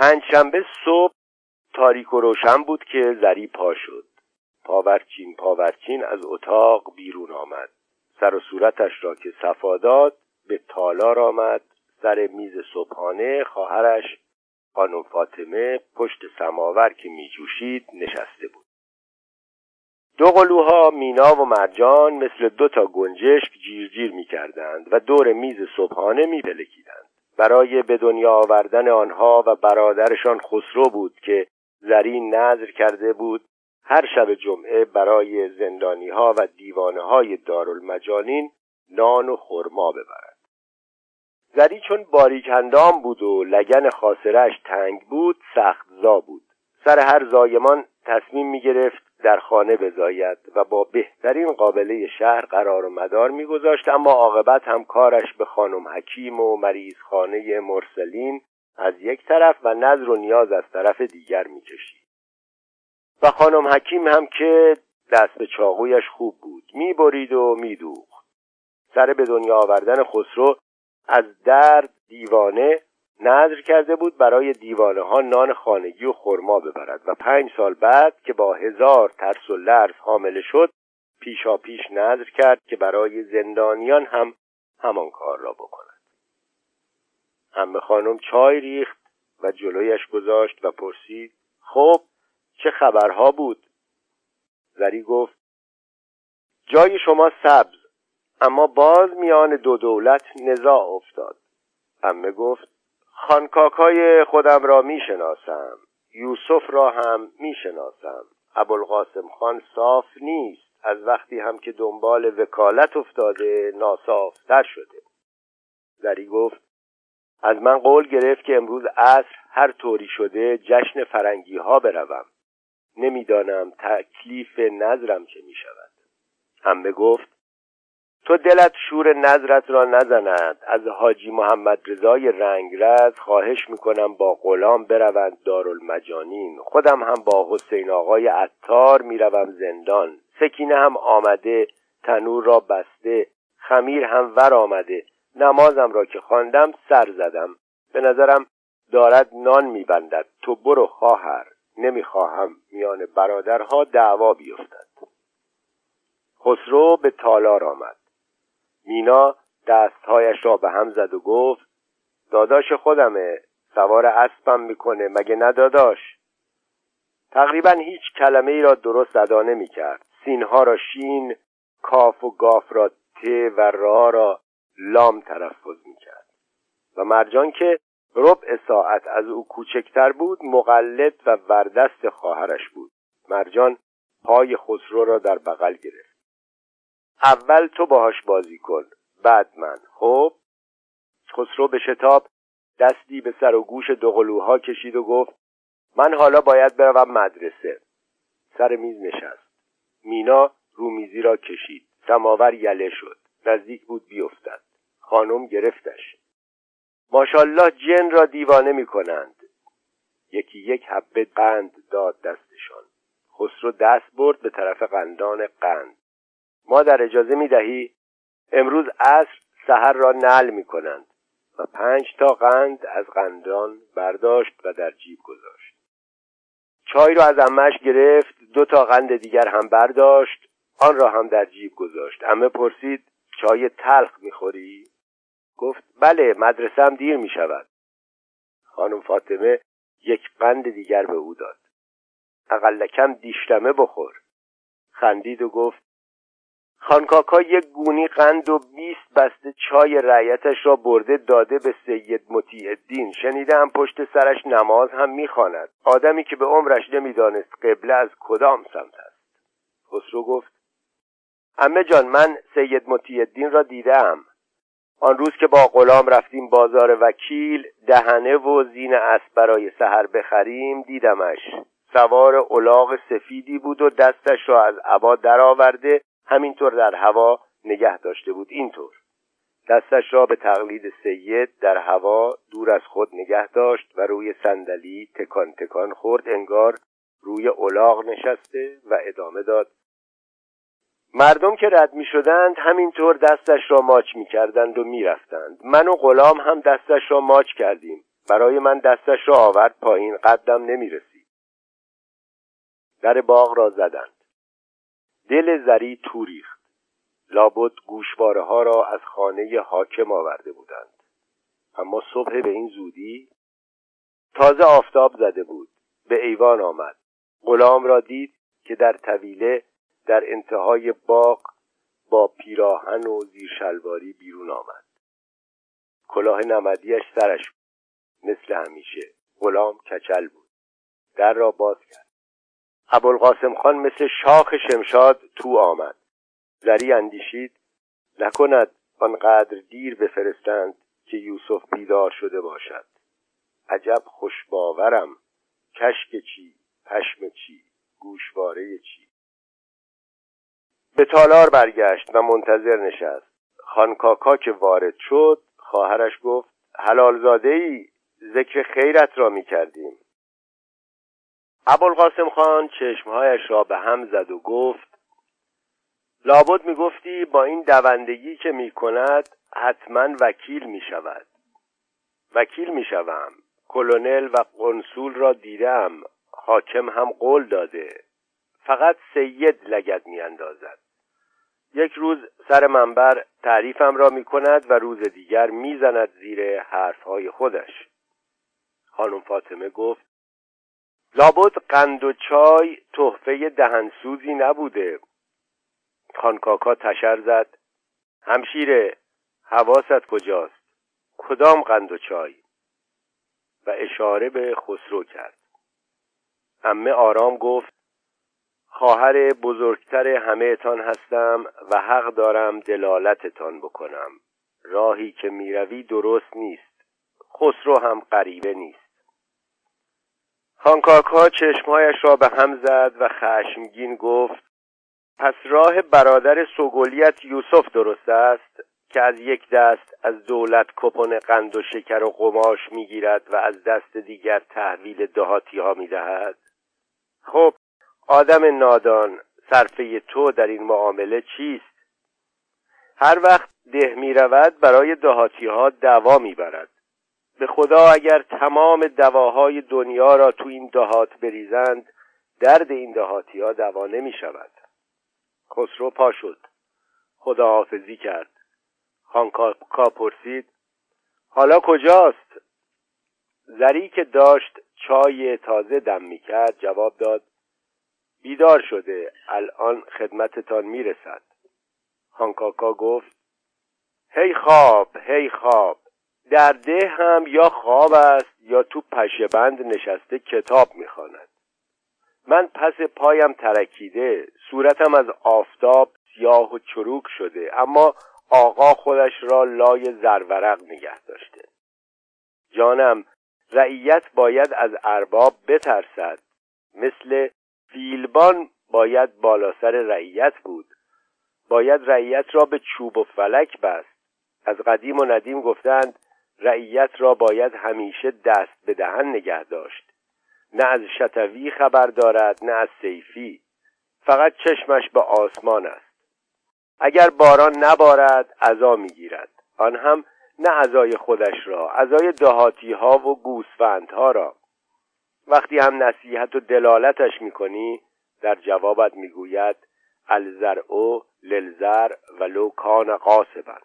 پنجشنبه صبح تاریک و روشن بود که زری پا شد. پاورچین پاورچین از اتاق بیرون آمد. سر و صورتش را که صفا داد به تالار آمد. سر میز صبحانه خواهرش خانم فاطمه پشت سماور که میجوشید نشسته بود. دو قلوها مینا و مرجان مثل دو تا گنجشک جیرجیر می‌کردند و دور میز صبحانه میپلکیدند. برای به دنیا آوردن آنها و برادرشان خسرو بود که زرین نظر کرده بود هر شب جمعه برای زندانی ها و دیوانه های دارالمجانین نان و خرما ببرد. زری چون باریکندام بود و لگن خاصرش تنگ بود سخت زا بود. سر هر زایمان تصمیم می گرفت در خانه بزاید و با بهترین قابله شهر قرار و مدار میگذاشت اما عاقبت هم کارش به خانم حکیم و مریض خانه مرسلین از یک طرف و نظر و نیاز از طرف دیگر می‌کشید. و خانم حکیم هم که دست به چاقویش خوب بود می‌برید و میدوخت. سر به دنیا آوردن خسرو از درد دیوانه نظر کرده بود برای دیوانه ها نان خانگی و خرما ببرد و پنج سال بعد که با هزار ترس و لرز حامله شد پیشا پیش نظر کرد که برای زندانیان هم همان کار را بکند. همه خانم چای ریخت و جلویش گذاشت و پرسید خب چه خبرها بود؟ زری گفت جای شما سبز اما باز میان دو دولت نزاع افتاد. امه گفت خانکاکای خودم را می‌شناسم. یوسف را هم می‌شناسم. ابوالقاسم خان صاف نیست. از وقتی هم که دنبال وکالت افتاده ناصافتر شده. زری گفت از من قول گرفت که امروز عصر هر طوری شده جشن فرنگی ها بروم. نمی‌دانم تکلیف نظرم چه می شود همه گفت تو دلت شور نظرت را نزند. از حاجی محمد رضای رنگرز خواهش می‌کنم با غلام بروند دارالمجانین. خودم هم با حسین آقای عطار می‌روم زندان. سکینه هم آمده تنور را بسته خمیر هم ور آمده. نمازم را که خواندم سر زدم. به نظرم دارد نان میبندد. تو برو خواهر. نمی‌خواهم میان برادرها دعوا بیفتد. خسرو به تالار آمد. مینا دستهایش را به هم زد و گفت داداش خودمه سوار اسبم می‌کنه مگه نداداش تقریبا هیچ کلمه ای را درست ادا نمی کرد سینها را شین کاف و گاف را ت و را را لام تلفظ می کرد و مرجان که ربع ساعت از او کوچکتر بود مقلد و وردست خواهرش بود. مرجان پای خسرو را در بغل گرفت. اول تو باهاش بازی کن. بعد من. خب؟ خسرو به شتاب دستی به سر و گوش دوقلوها کشید و گفت من حالا باید بروم مدرسه. سر میز نشست. مینا رومیزی را کشید. سماور یله شد. نزدیک بود بیفتد. خانم گرفتش. ماشالله جن را دیوانه می کنند یکی یک حبه قند داد دستشان. خسرو دست برد به طرف قندان قند. مادر اجازه می دهی امروز عصر سحر را نل می کنند و پنج تا قند از قندان برداشت و در جیب گذاشت. چای را از امش گرفت دو تا قند دیگر هم برداشت آن را هم در جیب گذاشت. امه پرسید چای تلخ می‌خوری؟ گفت بله مدرسم دیر می شود خانم فاطمه یک قند دیگر به او داد. اقلکم دیشتمه بخور. خندید و گفت خانکاکا یک گونی قند و بیست بسته چای رعیتش را برده داده به سید مطیع الدین شنیدم پشت سرش نماز هم می‌خواند. آدمی که به عمرش نمی‌دانست قبله از کدام سمت است. خسرو گفت امه جان من سید مطیع الدین را دیدم. آن روز که با غلام رفتیم بازار وکیل دهنه و زین اسب برای سحر بخریم دیدمش. سوار الاغ سفیدی بود و دستش را از عبا درآورده همینطور در هوا نگه داشته بود. اینطور. دستش را به تقلید سید در هوا دور از خود نگه داشت و روی صندلی تکان تکان خورد. انگار روی الاغ نشسته و ادامه داد. مردم که رد می شدند همینطور دستش را ماچ می کردند و می رفتند. من و غلام هم دستش را ماچ کردیم. برای من دستش را آورد پایین. قدم نمی رسید. در باغ را زدند. دل زری تو ریخت. لابد گوشواره ها را از خانه حاکم آورده بودند. اما صبح به این زودی تازه آفتاب زده بود. به ایوان آمد. غلام را دید که در طویله در انتهای باغ با پیراهن و زیرشلواری بیرون آمد. کلاه نمدیش سرش بود مثل همیشه. غلام کچل بود. در را باز کرد. ابوالقاسم خان مثل شاخ شمشاد تو آمد. زری اندیشید نکند آنقدر دیر بفرستند که یوسف بیدار شده باشد. عجب خوشباورم کشک چی پشم چی گوشواره چی. به تالار برگشت و منتظر نشست. خانکاکا که وارد شد خواهرش گفت حلال ای ذکر خیرت را می کردیم ابوالقاسم خان چشمهایش را به هم زد و گفت لابد می گفتی با این دوندگی که می کند حتما وکیل می شود وکیل می شوم کلونل و قنسول را دیدم. حاکم هم قول داده. فقط سید لگد می اندازد یک روز سر منبر تعریفم را می کند و روز دیگر می‌زند زیر حرفهای خودش. خانم فاطمه گفت لابد قند و چای تحفه دهنسوزی نبوده. خانکاکا تشر زد. همشیره حواست کجاست؟ کدام قند و چای؟ و اشاره به خسرو کرد. امه آرام گفت خواهر بزرگتر همه تان هستم و حق دارم دلالتتان بکنم. راهی که می‌روی درست نیست. خسرو هم غریبه نیست. خانکاکا چشمهایش را به هم زد و خشمگین گفت پس راه برادر سوگلیت یوسف درست است که از یک دست از دولت کپون قند و شکر و قماش می‌گیرد و از دست دیگر تحویل دهاتی ها می‌دهد؟ خب آدم نادان صرفه تو در این معامله چیست؟ هر وقت ده می رود برای دهاتی ها دوا می برد به خدا اگر تمام دواهای دنیا را تو این دهات بریزند درد این دهاتی ها دوا نمی شود. خسرو پا شد. خداحافظی کرد. خانکاکا پرسید حالا کجاست؟ زری که داشت چای تازه دم می کرد جواب داد بیدار شده الان خدمتتان می‌رسد خانکاکا گفت هی خواب هی خواب. در ده هم یا خواب است یا تو پشه بند نشسته کتاب می‌خواند. من پس پایم ترکیده صورتم از آفتاب سیاه و چروک شده اما آقا خودش را لای زرورق نگه داشته. جانم رعیت باید از ارباب بترسد. مثل فیلبان باید بالا سر رعیت بود. باید رعیت را به چوب و فلک بست. از قدیم و ندیم گفتند رعیت را باید همیشه دست به دهن نگه داشت. نه از شتوی خبر دارد نه از سیفی. فقط چشمش به آسمان است. اگر باران نبارد عذا می‌گیرد. آن هم نه عزای خودش را عزای دهاتی ها و گوسفندها را. وقتی هم نصیحت و دلالتش می‌کنی در جوابت می‌گوید الزرع للزر ولو کان قاسبا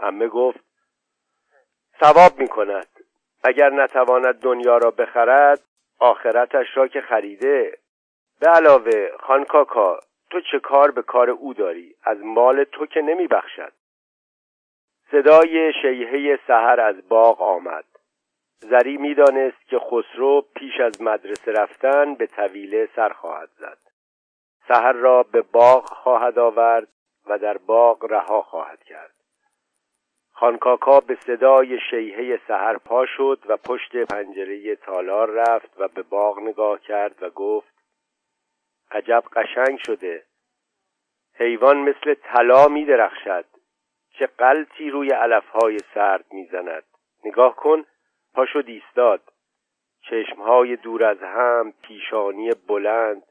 امه گفت ثواب می‌کند. اگر نتواند دنیا را بخرد آخرتش را که خریده. به علاوه خانکاکا تو چه کار به کار او داری؟ از مال تو که نمیبخشد. صدای شیهه سحر از باغ آمد. زری می‌دانست که خسرو پیش از مدرسه رفتن به طویله سر خواهد زد. سحر را به باغ خواهد آورد و در باغ رها خواهد کرد. خانکاکا به صدای شیهه سحر پا شد و پشت پنجره تالار رفت و به باغ نگاه کرد و گفت عجب قشنگ شده. حیوان مثل طلا می درخشد. چه قلتی روی علفهای سرد می‌زند نگاه کن پاشو ایستاد. چشمهای دور از هم پیشانی بلند.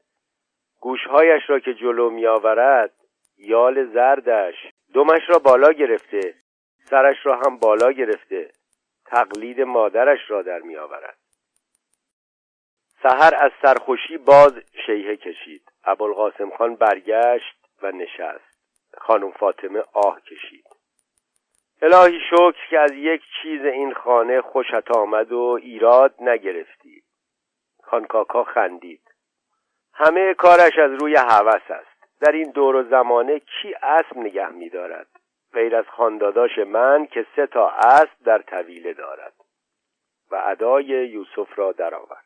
گوشهایش را که جلو میآورد یال زردش. دمش را بالا گرفته. سرش را هم بالا گرفته تقلید مادرش را در می آورد. سهر از سرخوشی باز شیهه کشید. ابوالقاسم خان برگشت و نشست. خانم فاطمه آه کشید. الهی شکر که از یک چیز این خانه خوشت آمد و ایراد نگرفتی. خانکاکا خندید. همه کارش از روی هوس است. در این دور و زمانه کی اسب نگه میدارد؟ غیر از خانداداش من که سه تا اسب در طویله دارد و ادای یوسف را درآورد.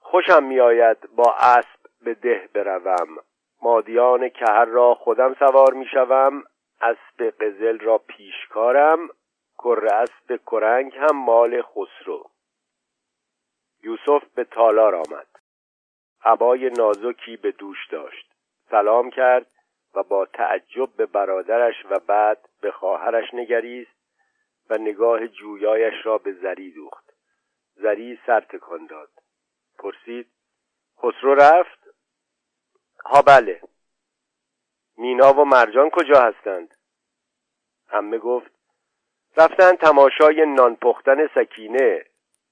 خوشم میآید با اسب به ده بروم. مادیان کهر را خودم سوار می‌شوم. اسب قزل را پیشکارم. کر اسب کرنگ هم مال خسرو. یوسف به تالار آمد. عبای نازکی به دوش داشت. سلام کرد. و با تعجب به برادرش و بعد به خواهرش نگریست و نگاه جویایش را به زری دوخت. زری سر تکان داد. پرسید خسرو رفت؟ ها بله. مینا و مرجان کجا هستند؟ همه گفت رفتن تماشای نان پختن سکینه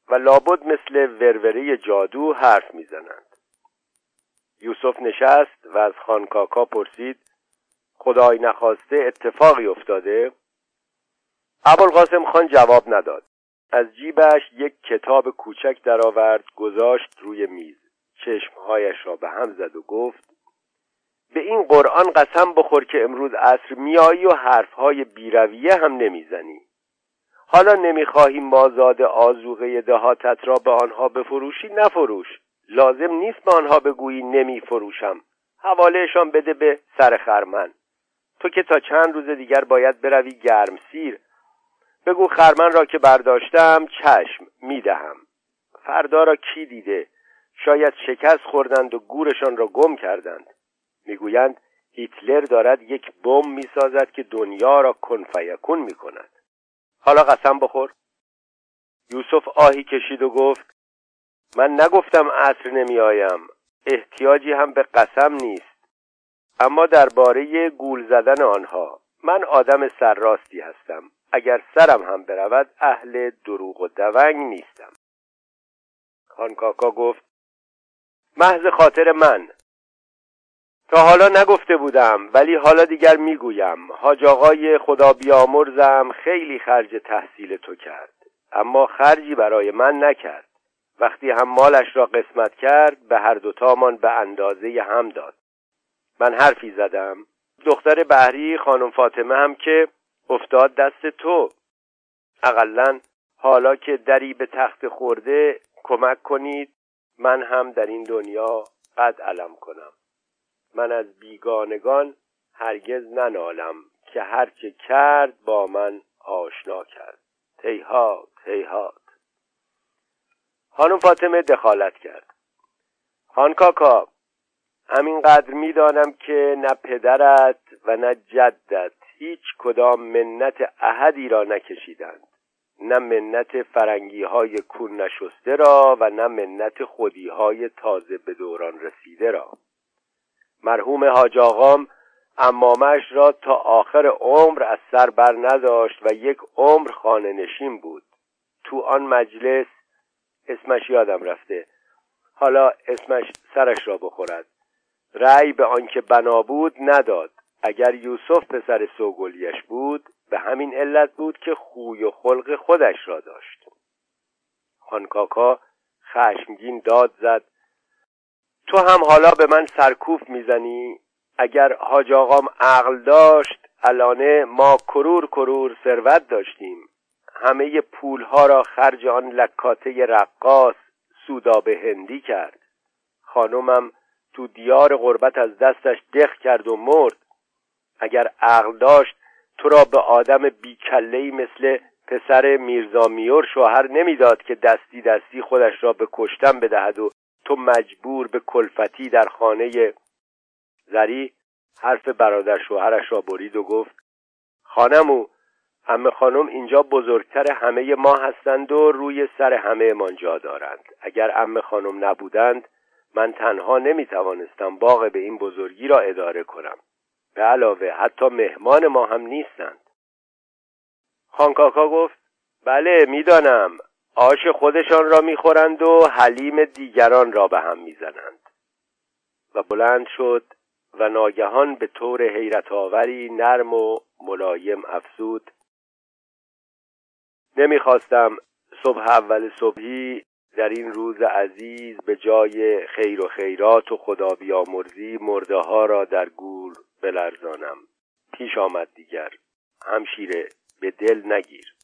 و لابد مثل وروره جادو حرف می‌زنند. یوسف نشست و از خانکاکا پرسید خدای نخواسته اتفاقی افتاده؟ ابوالقاسم خان جواب نداد. از جیبش یک کتاب کوچک درآورد گذاشت روی میز. چشمهایش را به هم زد و گفت به این قرآن قسم بخور که امروز عصر میایی و حرفهای بیرویه هم نمی‌زنی. حالا نمی‌خواهی مازاد آزوغه دهاتت را به آنها بفروشی؟ نفروش. لازم نیست به آنها بگویی نمیفروشم. حوالهشان بده به سر خرمن. تو که تا چند روز دیگر باید بروی گرم سیر بگو خرمن را که برداشتم چشم می‌دهم. فردا را کی دیده؟ شاید شکست خوردند و گورشان را گم کردند. می‌گویند هیتلر دارد یک بم می‌سازد که دنیا را کنفیکون می‌کند. حالا قسم بخور. یوسف آهی کشید و گفت من نگفتم عصر نمیآیم. احتیاجی هم به قسم نیست. اما درباره گول زدن آنها من آدم سرراستی هستم. اگر سرم هم برود اهل دروغ و دونگ نیستم. خانکاکا گفت محض خاطر من. تا حالا نگفته بودم ولی حالا دیگر می‌گویم حاج آقای خدا بیامرزم خیلی خرج تحصیل تو کرد. اما خرجی برای من نکرد. وقتی هم مالش را قسمت کرد به هر دوتامان به اندازه هم داد. من حرفی زدم. دختر بهری خانم فاطمه هم که افتاد دست تو. اقلا حالا که دری به تخت خورده کمک کنید من هم در این دنیا قد علم کنم. من از بیگانگان هرگز ننالم که هرچه کرد با من آشنا کرد. تیهات تیهات. خانم فاطمه دخالت کرد. خان کاکا همینقدر می‌دانم که نه پدرت و نه جدت هیچ کدام منت احدی را نکشیدند. نه منت فرنگی های کون نشسته را و نه منت خودی های تازه به دوران رسیده را. مرحوم حاج آقام امامش را تا آخر عمر از سر بر نداشت و یک عمر خانه نشین بود. تو آن مجلس اسمش یادم رفته. حالا اسمش سرش را بخورد. رأی به آنکه بنا بود نداد. اگر یوسف پسر سوگلیش بود به همین علت بود که خوی و خلق خودش را داشت. خانکاکا خشمگین داد زد. تو هم حالا به من سرکوف می‌زنی؟ اگر حاج آقام عقل داشت الانه ما کرور کرور ثروت داشتیم. همه پولها را خرج آن لکاته رقاص سوداب هندی کرد. خانمم تو دیار غربت از دستش دخ کرد و مرد. اگر عقل داشت تو را به آدم بیکلهی مثل پسر میرزا میور شوهر نمی‌داد که دستی دستی خودش را به کشتن بدهد و تو مجبور به کلفتی در خانه زری حرف برادر شوهرش را برید و گفت خانمو همه خانم اینجا بزرگتر همه ما هستند و روی سر همه ما جا دارند. اگر امه خانم نبودند من تنها نمی توانستم باغ به این بزرگی را اداره کنم. به علاوه حتی مهمان ما هم نیستند. خانکاکا گفت بله می‌دانم. آش خودشان را می‌خورند و حلیم دیگران را به هم می‌زنند. و بلند شد و ناگهان به طور حیرت آوری نرم و ملایم افزود. نمی‌خواستم صبح اول صبحی در این روز عزیز به جای خیر و خیرات و خدا بیامرزی مرده ها را در گور بلرزانم. پیش آمد دیگر. همشیره به دل نگیر.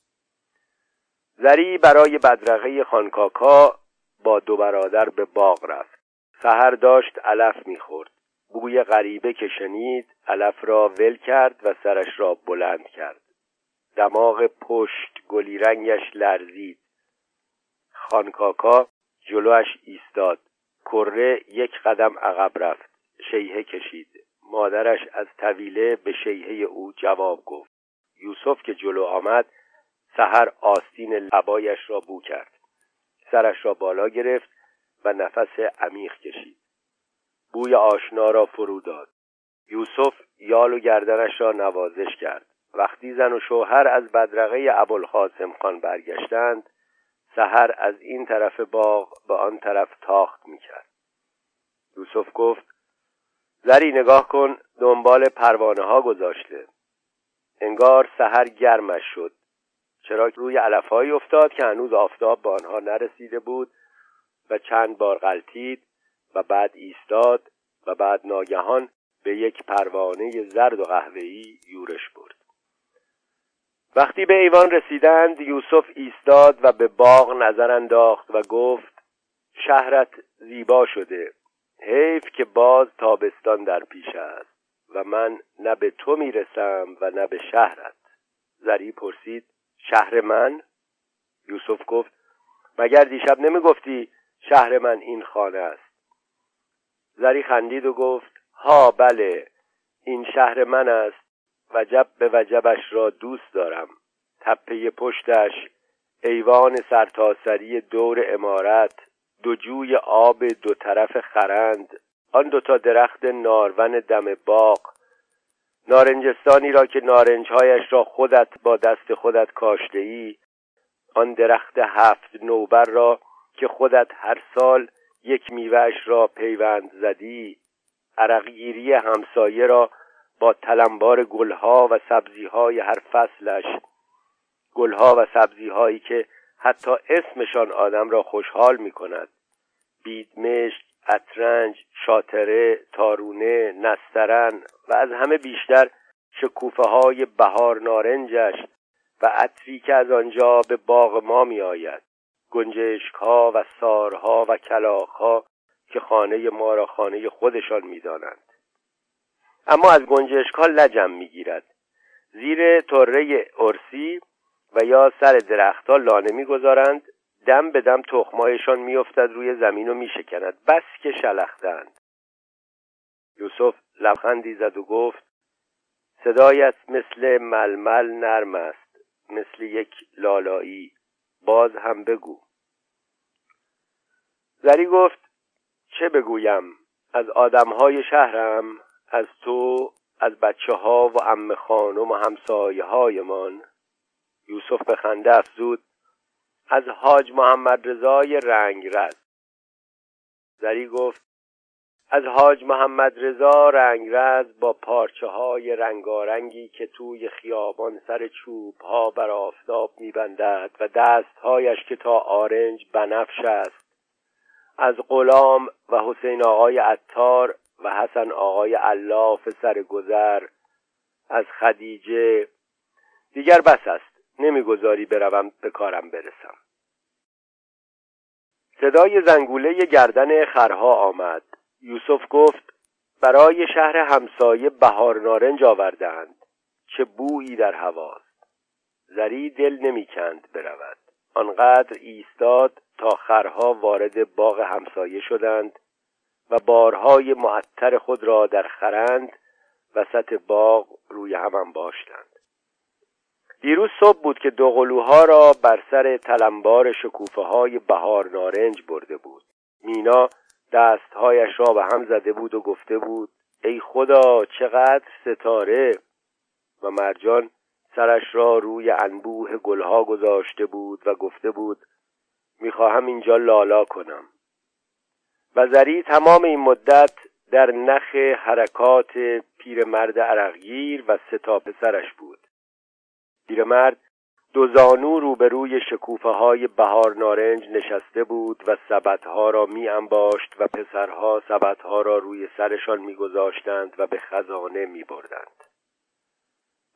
زری برای بدرقه خانکاکا با دو برادر به باغ رفت. سهر داشت علف می‌خورد. بوی غریبه که شنید علف را ول کرد و سرش را بلند کرد. دماغ پشت گلی رنگش لرزید. خانکاکا جلوش ایستاد. کره یک قدم عقب رفت. شیهه کشید. مادرش از طویله به شیهه او جواب گفت. یوسف که جلو آمد سحر آستین لبایش را بو کرد. سرش را بالا گرفت و نفس عمیق کشید. بوی آشنا را فرو داد. یوسف یال و گردنش را نوازش کرد. وقتی زن و شوهر از بدرقه ابوالقاسم خان برگشتند سحر از این طرف باغ به آن طرف تاخت می‌کرد. یوسف گفت زری نگاه کن دنبال پروانه ها گذاشته. انگار سحر گرمش شد. چرا روی علفهایی افتاد که هنوز آفتاب به آنها نرسیده بود و چند بار غلطید و بعد ایستاد و بعد ناگهان به یک پروانه زرد و قهوه‌ای یورش برد. وقتی به ایوان رسیدند یوسف ایستاد و به باغ نظر انداخت و گفت شهرت زیبا شده حیف که باز تابستان در پیش است و من نه به تو می‌رسم و نه به شهرت. زری پرسید شهر من؟ یوسف گفت مگر دیشب نمی‌گفتی شهر من این خانه است؟ زری خندید و گفت ها بله این شهر من است وجب به وجبش را دوست دارم. تپه پشتش ایوان سرتاسری دور امارت دو جوی آب دو طرف خرند آن دوتا درخت نارون دم باغ. نارنجستانی را که نارنجهایش را خودت با دست خودت کاشته ای آن درخت هفت نوبر را که خودت هر سال یک میوهش را پیوند زدی. عرقگیری همسایه را با تلمبار گلها و سبزیهای هر فصلش. گلها و سبزیهایی که حتی اسمشان آدم را خوشحال می کند بیدمشک اترنج شاتره تارونه نسترن و از همه بیشتر شکوفه های بهار نارنجش و عطری که از آنجا به باغ ما می آید گنجشک ها و سارها و کلاخ ها که خانه ما را خانه خودشان می دانند. اما از گنجشک ها لجم می گیرد زیر طره ارسی و یا سر درختها لانه می‌گذارند. دم به دم تخمایشان میافتد روی زمین و میشکند. بس که شلختند. یوسف لبخندی زد و گفت صدایت مثل ململ نرم است مثل یک لالایی. باز هم بگو. زری گفت چه بگویم؟ از آدمهای شهرم؟ از تو از بچه ها و ام خانم و همسایه هایمان یوسف به خنده افزود از حاج محمد رضای رنگرز زری گفت از حاج محمد رضا رنگرز با پارچه های رنگارنگی که توی خیابان سر چوب ها بر آفتاب میبندد و دستهایش که تا آرنج بنفش است. از غلام و حسین آقای عطار و حسن آقای علاف سرگذر از خدیجه. دیگر بس است. نمی‌گذاری بروم به کارم برسم. صدای زنگوله گردن خرها آمد. یوسف گفت برای شهر همسایه بهار نارنج آوردند چه بویی در هواست. زری دل نمی‌کند برود. آنقدر ایستاد تا خرها وارد باغ همسایه شدند. و بارهای معطر خود را در خرند وسط باغ روی هم باشتند. دیروز صبح بود که دوقلوها را بر سر تلمبار شکوفه های بهار نارنج برده بود. مینا دستهایش را به هم زده بود و گفته بود ای خدا چقدر ستاره! و مرجان سرش را روی انبوه گلها گذاشته بود و گفته بود می‌خواهم اینجا لالا کنم. و زری تمام این مدت در نخ حرکات پیرمرد عرقگیر و ستا پسرش بود پیرمرد دو زانو روبروی شکوفه های بهار نارنج نشسته بود و سبدها را می انباشت و پسرها سبدها را روی سرشان می گذاشتند و به خزانه می بردند.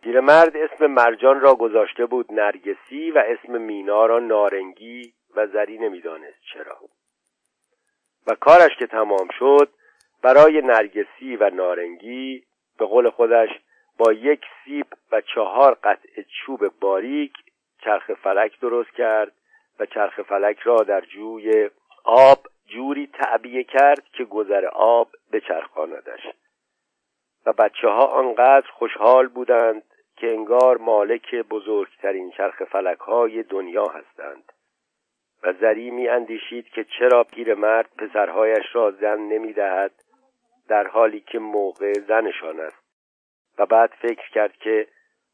پیرمرد اسم مرجان را گذاشته بود نرگسی و اسم مینا را نارنگی و زری نمی‌دانست چرا و کارش که تمام شد برای نرگسی و نارنگی به قول خودش با یک سیب و چهار قطع چوب باریک چرخ فلک درست کرد و چرخ فلک را در جوی آب جوری تعبیه کرد که گذر آب به چرخاندش و بچه ها آنقدر خوشحال بودند که انگار مالک بزرگترین چرخ فلک های دنیا هستند. و زری می اندیشید که چرا پیرمرد پسرهایش را زن نمی دهد در حالی که موقع زنشان است. و بعد فکر کرد که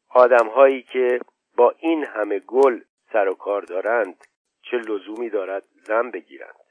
آدمهایی که با این همه گل سر و کار دارند چه لزومی دارد زن بگیرند.